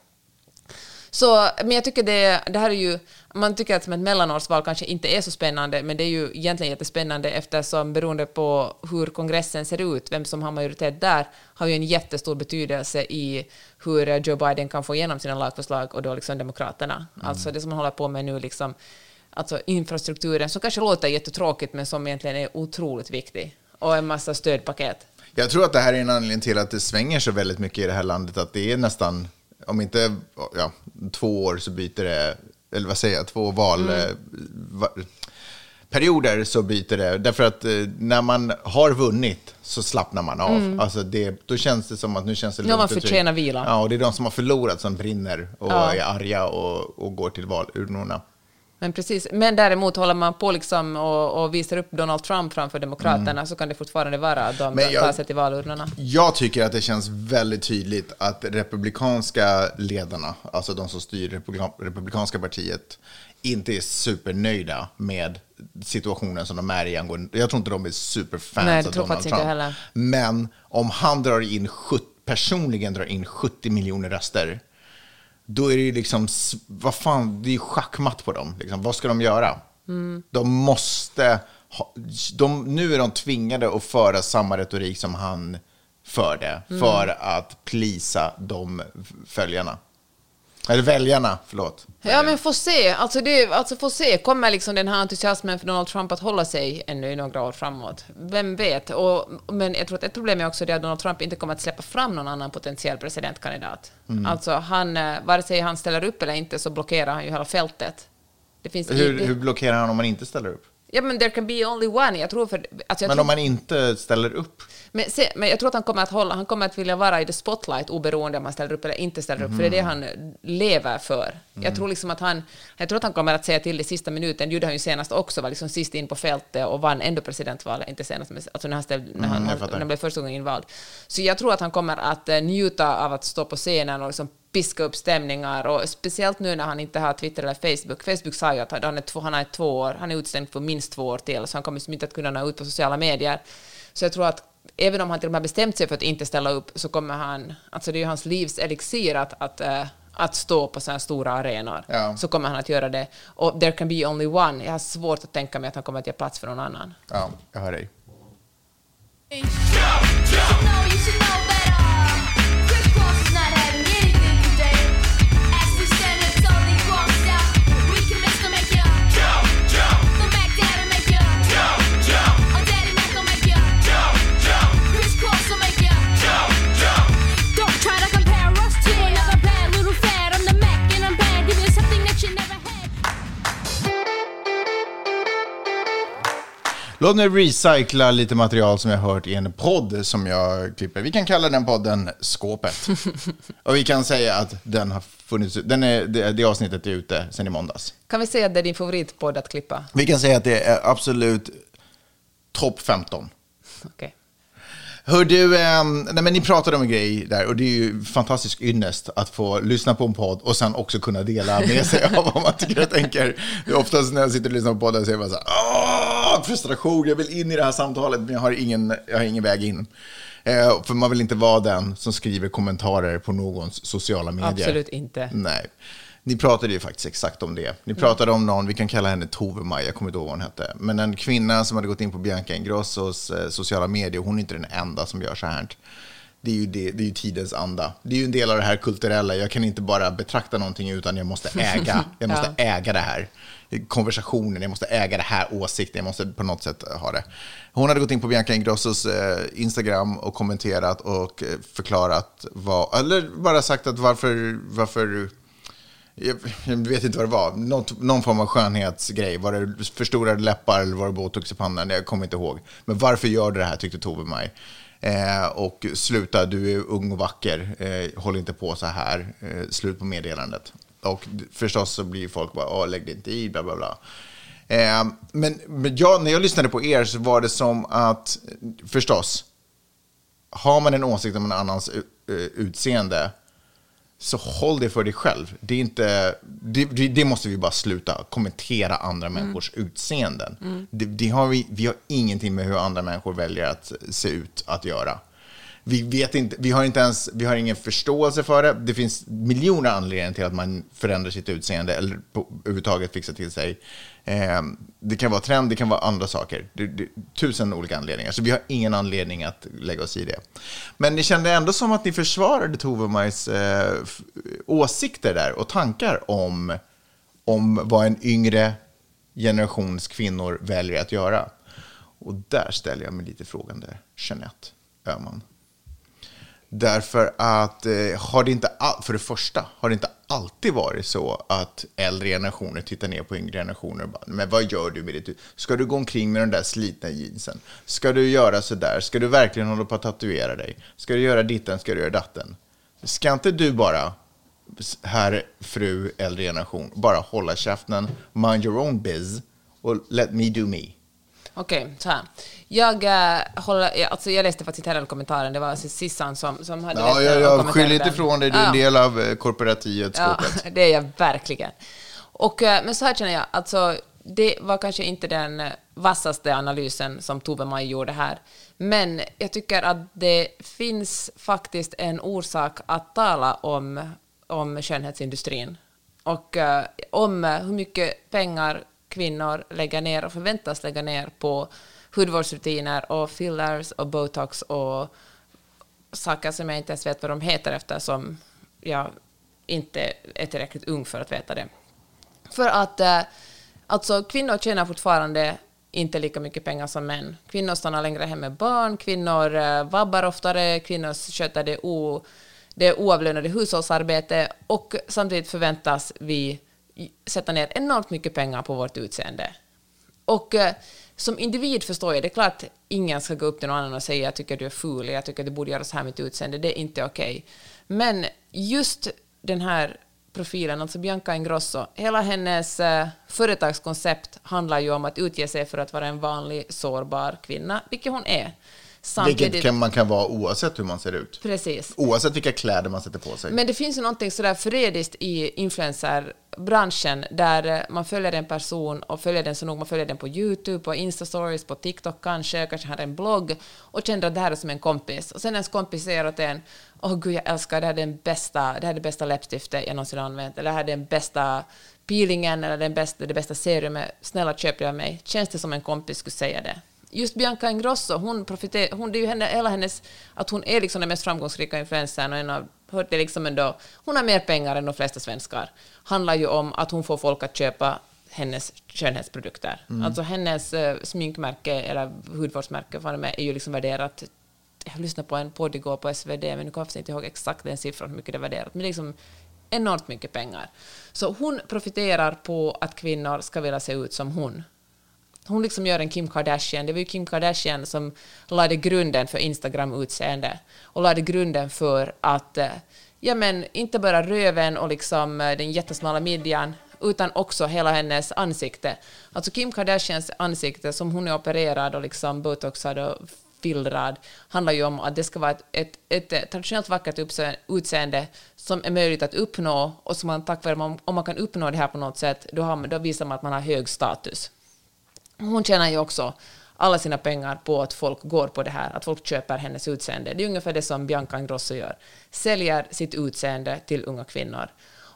Så, men jag tycker det, det här är ju, man tycker att som ett mellanårsval kanske inte är så spännande, men det är ju egentligen jättespännande eftersom beroende på hur kongressen ser ut, vem som har majoritet där, har ju en jättestor betydelse i hur Joe Biden kan få igenom sina lagförslag och då liksom demokraterna. Alltså det som man håller på med nu, liksom, alltså infrastrukturen, som kanske låter jättetråkigt men som egentligen är otroligt viktig, och en massa stödpaket. Jag tror att det här är en anledning till att det svänger så väldigt mycket i det här landet. Att det är nästan, om inte ja, två år så byter det, eller vad säger jag, två val, Mm. eh, så byter det. Därför att eh, när man har vunnit så slappnar man av. Alltså det, då känns det som att nu känns det man lugnt och förtjänat tryggt. vila. Ja, och det är de som har förlorat som brinner och Ja. är arga och, och går till valurnorna. Men precis. Men däremot håller man på liksom och, och visar upp Donald Trump framför Demokraterna så kan det fortfarande vara att de Mm. Jag- tar sig till valurnorna. Jag tycker att det känns väldigt tydligt att republikanska ledarna, alltså de som styr republika- republikanska partiet, inte är supernöjda med situationen som de är i. Jag tror inte de är superfans Nej, av Donald Trump. heller. Men om han drar in 70, personligen drar in 70 miljoner röster, då är det ju liksom, vad fan, det är ju schackmatt på dem. Liksom. Vad ska de göra? Mm. De måste, ha, de, nu är de tvingade att föra samma retorik som han förde Mm. för att plisa de följarna. Eller väljarna, förlåt. Ja, men få se. Alltså, det, alltså få se. Kommer liksom den här entusiasmen för Donald Trump att hålla sig ännu i några år framåt? Vem vet? Och, men jag tror att ett problem är också det att Donald Trump inte kommer att släppa fram någon annan potentiell presidentkandidat. Mm. Alltså, han, eh, vare sig han ställer upp eller inte så blockerar han ju hela fältet. Det finns Hur, hur blockerar han om man inte ställer upp? Ja, men there can be only one. Jag tror för... Alltså jag Men tror, om man inte ställer upp? Men, se, men jag tror att han kommer att hålla, han kommer att vilja vara i the spotlight oberoende om han ställer upp eller inte ställer upp, för det är det han lever för. Jag tror liksom att han, jag tror att han kommer att säga till i sista minuten, gjorde han ju senast också, var liksom sist in på fältet och vann ändå presidentvalet, inte senast, men alltså när han, ställde, när han, jag när han blev första gången invald. Så jag tror att han kommer att eh, njuta av att stå på scenen och liksom piska upp stämningar och speciellt nu när han inte har Twitter eller Facebook. Facebook sa ju att han är två, han är två år, han är utstängd för minst två år till, så han kommer liksom inte att kunna nå ut på sociala medier. Så jag tror att även om han till och med bestämt sig för att inte ställa upp så kommer han, alltså det är ju hans livs elixir att, att, eh, att stå på sådana här stora arenor. Ja. Så kommer han att göra det. Och there can be only one. Jag har svårt att tänka mig att han kommer att ge plats för någon annan. Ja, jag hör dig. You Låt mig recycla lite material som jag hört i en podd som jag klipper. Vi kan kalla den podden Skåpet. Och vi kan säga att den har funnits, den är, det, det avsnittet är ute sedan i måndags. Kan vi säga att det är din favoritpodd att klippa? Vi kan säga att det är absolut topp 15. Okej. Hör du, ehm, nej men ni pratade om en grej där och det är ju fantastisk ynnest att få lyssna på en podd och sen också kunna dela med sig av vad man tycker och tänker. Det är oftast när jag sitter och lyssnar på podden så är jag bara så här, åh, frustration, jag vill in i det här samtalet men jag har ingen, jag har ingen väg in. Eh, för man vill inte vara den som skriver kommentarer på någons sociala medier. Absolut inte. Nej. Ni pratade ju faktiskt exakt om det. Ni pratade om någon, vi kan kalla henne Tove-Maj, jag kommer inte ihåg vad hon hette. Men en kvinna som hade gått in på Bianca Ingrossos eh, sociala medier, hon är inte den enda som gör så här. Det är, ju det, det är ju tidens anda. Det är ju en del av det här kulturella. Jag kan inte bara betrakta någonting utan jag måste äga. Jag måste äga det här. Konversationen, jag måste äga det här åsikten. Jag måste på något sätt ha det. Hon hade gått in på Bianca Ingrossos eh, Instagram och kommenterat och eh, förklarat vad, eller bara sagt att varför, varför jag, jag vet inte vad det var. Något, någon form av skönhetsgrej. Var det förstorade läppar eller var det botox i pannan? Jag kommer inte ihåg. Men varför gör du det här tyckte Tove mig. Eh, och sluta, du är ung och vacker. Eh, håll inte på så här. Eh, slut på meddelandet. Och förstås så blir folk bara, Åh, lägg dig inte i, bla bla bla. Eh, men men jag, när jag lyssnade på er så var det som att, förstås, har man en åsikt om en annans eh, utseende så håll det för dig själv. Det, är inte, det, det måste vi bara sluta kommentera andra människors utseenden. Det, det har vi, vi har ingenting med hur andra människor väljer att se ut att göra. Vi, vet inte, vi, har inte ens, vi har ingen förståelse för det. Det finns miljoner anledningar till att man förändrar sitt utseende eller på, överhuvudtaget fixar till sig. Eh, det kan vara trend, det kan vara andra saker. Det, det, tusen olika anledningar. Så vi har ingen anledning att lägga oss i det. Men ni kände ändå som att ni försvarade Tove Majs eh, åsikter där och tankar om, om vad en yngre generations kvinnor väljer att göra. Och där ställer jag mig lite frågande, Jeanette Öhman. Därför att, eh, har det inte, all, för det första, har det inte alltid varit så att äldre generationer tittar ner på yngre generationer och bara, men vad gör du med ditt Ska du gå omkring med de där slitna jeansen? Ska du göra sådär? Ska du verkligen hålla på att tatuera dig? Ska du göra ditten? Ska du göra datten? Ska inte du bara, herr, fru, äldre generation, bara hålla käften, mind your own biz och let me do me? Okej, så här. Jag, äh, håller, alltså jag läste faktiskt inte hela kommentaren, det var alltså Sissan som, som hade Ja, läst jag, jag skyller inte ifrån dig, du är en del av eh, korporativet, Ja, det är jag verkligen. Och, eh, men så här känner jag, alltså, det var kanske inte den vassaste analysen som Tove Maj gjorde här. Men jag tycker att det finns faktiskt en orsak att tala om, om skönhetsindustrin. Och om hur mycket pengar kvinnor lägger ner och förväntas lägga ner på hudvårdsrutiner och fillers och botox och saker som jag inte ens vet vad de heter eftersom jag inte är tillräckligt ung för att veta det. För att eh, alltså, kvinnor tjänar fortfarande inte lika mycket pengar som män. Kvinnor stannar längre hem med barn, kvinnor eh, vabbar oftare, kvinnor sköter det, o, det oavlönade hushållsarbete och samtidigt förväntas vi sätta ner enormt mycket pengar på vårt utseende. Och eh, som individ förstår jag, det är klart att ingen ska gå upp till någon annan och säga jag tycker du är ful, jag tycker du borde göra så här med ditt utseende, det är inte okej. Men just den här profilen, alltså Bianca Ingrosso, hela hennes eh, företagskoncept handlar ju om att utge sig för att vara en vanlig sårbar kvinna, vilket hon är. Vilket kan, man kan vara oavsett hur man ser ut. Precis. Oavsett vilka kläder man sätter på sig. Men det finns ju någonting sådär förrädiskt i influencerbranschen där eh, man följer en person och följer den så nog, man följer den på YouTube, på Insta-stories, på TikTok kanske, kanske har en blogg och känner att det här är som en kompis. Och sen ens kompis säger åt en åh gud jag älskar det här är den bästa, det här är det bästa läppstiftet jag någonsin använt, eller det här är den bästa peelingen eller den bästa, det bästa serumet, snälla köp det av mig. Känns det som en kompis skulle säga det? Just Bianca Ingrosso, hon profiterar, hon, det är ju henne, hela hennes, att hon är liksom den mest framgångsrika influencern och en av, hört det liksom ändå, hon har mer pengar än de flesta svenskar. Handlar ju om att hon får folk att köpa hennes skönhetsprodukter. Alltså hennes eh, sminkmärke eller hudvårdsmärke vad det är, är ju liksom värderat jag lyssnade på en podd igår på SvD, men nu kommer jag inte ihåg exakt den siffran, hur mycket det är värderat, men det är liksom enormt mycket pengar. Så hon profiterar på att kvinnor ska vilja se ut som hon. Hon liksom gör en Kim Kardashian. Det var ju Kim Kardashian som lade grunden för Instagram-utseende och lade grunden för att, eh, ja men inte bara röven och liksom eh, den jättesmala midjan, utan också hela hennes ansikte. Alltså Kim Kardashians ansikte som hon är opererad och liksom botoxad och fillrad, handlar ju om att det ska vara ett, ett, ett eh, traditionellt vackert utseende som är möjligt att uppnå och som man tack vare, om man kan uppnå det här på något sätt, då, har, då visar man att man har hög status. Hon tjänar ju också alla sina pengar på att folk går på det här, att folk köper hennes utseende. Det är ungefär det som Bianca Ingrosso gör. Säljer sitt utseende till unga kvinnor.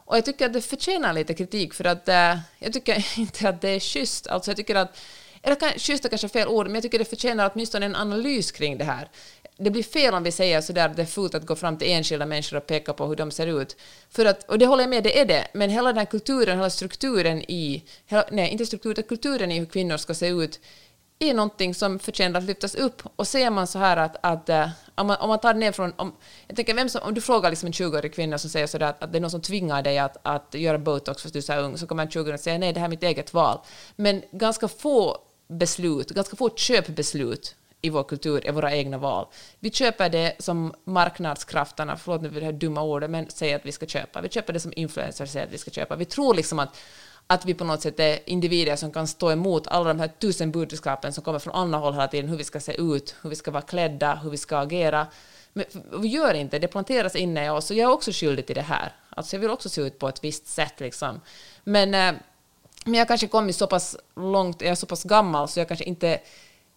Och jag tycker att det förtjänar lite kritik för att äh, jag tycker inte att det är schysst. Alltså jag tycker att, eller kan, schysst är kanske fel ord, men jag tycker det förtjänar åtminstone en analys kring det här. Det blir fel om vi säger sådär att det är fult att gå fram till enskilda människor och peka på hur de ser ut. För att, och det håller jag med, det är det, men hela den här kulturen, hela strukturen i, hela, nej inte strukturen, utan kulturen i hur kvinnor ska se ut är någonting som förtjänar att lyftas upp. Och ser man så här att, att eh, om, man, om man tar ner från... Om, jag tänker, vem som, om du frågar liksom en 20-årig kvinna som säger sådär att, att det är någon som tvingar dig att, att göra botox för att du är så här ung, så kommer en 20-åring säga nej, det här är mitt eget val. Men ganska få beslut, ganska få köpbeslut i vår kultur är våra egna val. Vi köper det som marknadskrafterna, förlåt nu för det här dumma ordet, men säger att vi ska köpa. Vi köper det som influencers säger att vi ska köpa. Vi tror liksom att att vi på något sätt är individer som kan stå emot alla de här tusen budskapen som kommer från andra håll hela tiden, hur vi ska se ut, hur vi ska vara klädda, hur vi ska agera. Men vi gör inte, det planteras inne i oss, och jag är också skyldig till det här. Alltså jag vill också se ut på ett visst sätt liksom. Men, eh, men jag kanske kommit så pass långt, jag är så pass gammal så jag kanske inte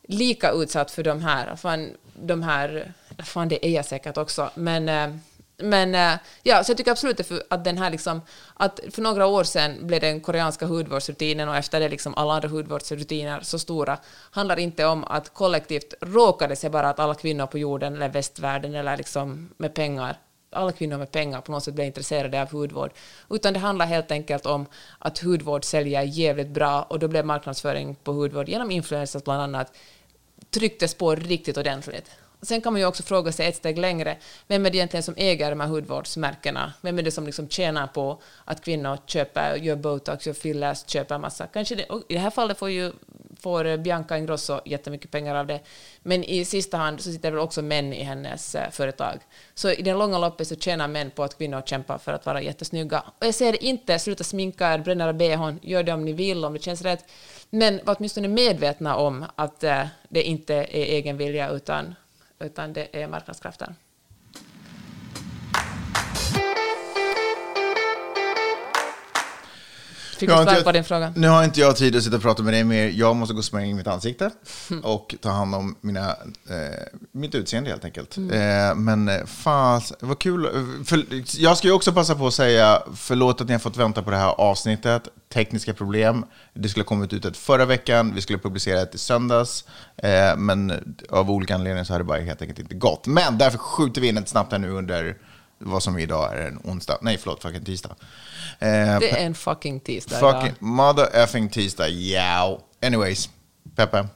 lika utsatt för de här, fan, de här, fan det är jag säkert också, men eh, men eh, ja, så jag tycker absolut att för- den här liksom, att för några år sedan blev den koreanska hudvårdsrutinen och efter det liksom alla andra hudvårdsrutiner så stora, handlar inte om att kollektivt råkade sig bara att alla kvinnor på jorden eller västvärlden eller liksom med pengar alla kvinnor med pengar på något sätt blev intresserade av hudvård. Utan det handlar helt enkelt om att hudvård säljer jävligt bra och då blev marknadsföring på hudvård genom influencers bland annat trycktes på riktigt ordentligt. Sen kan man ju också fråga sig ett steg längre, vem är det egentligen som äger de här hudvårdsmärkena? Vem är det som liksom tjänar på att kvinnor köper, gör botox, gör fillers, köper massa? Kanske det, och I det här fallet får ju får Bianca Ingrosso jättemycket pengar av det. Men i sista hand så sitter väl också män i hennes eh, företag. Så i den långa loppet så tjänar män på att kvinnor kämpar för att vara jättesnygga. Och jag säger inte sluta sminka er, bränna era bhn, gör det om ni vill, om det känns rätt. Men var åtminstone medvetna om att eh, det inte är egen vilja utan, utan det är marknadskrafter. Fick du svar på din fråga? Nu har inte jag tid att sitta och prata med dig mer. Jag måste gå och smörja in mitt ansikte och ta hand om mina, eh, mitt utseende helt enkelt. Eh, men eh, fan, vad kul. För, jag ska ju också passa på att säga förlåt att ni har fått vänta på det här avsnittet. Tekniska problem. Det skulle ha kommit ut ett förra veckan. Vi skulle publicera ett i söndags. Eh, men av olika anledningar så har det bara helt enkelt inte gått. Men därför skjuter vi in ett snabbt här nu under vad som idag är en onsdag. Nej, förlåt, fucking tisdag. Eh, Det är en fucking tisdag Fucking idag. mother effing tisdag, yeah. Anyways, Peppe.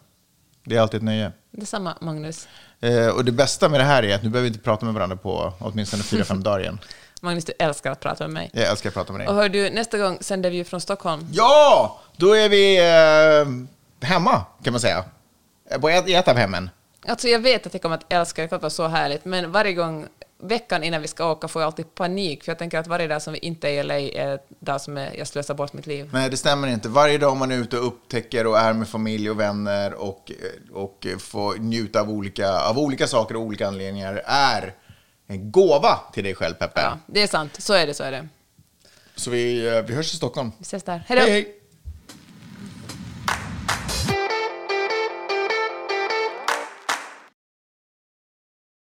Det är alltid ett nöje. Detsamma, Magnus. Eh, och det bästa med det här är att nu behöver vi inte prata med varandra på åtminstone fyra fem dagar igen. Magnus, du älskar att prata med mig. Jag älskar att prata med Och dig. hör du, nästa gång sänder vi ju från Stockholm. Ja! Då är vi eh, hemma, kan man säga. På ett, i ett av hemmen. Alltså jag vet att jag kommer att älska det, det kommer att vara så härligt, men varje gång, veckan innan vi ska åka får jag alltid panik, för jag tänker att varje dag som vi inte är i LA är dag som jag slösar bort mitt liv. Nej, det stämmer inte. Varje dag man är ute och upptäcker och är med familj och vänner och, och får njuta av olika, av olika saker och olika anledningar är en gåva till dig själv, Peppe. Ja, det är sant, så är det, så är det. Så vi, eh, vi hörs i Stockholm. Vi ses där. Hej då! hej! hej.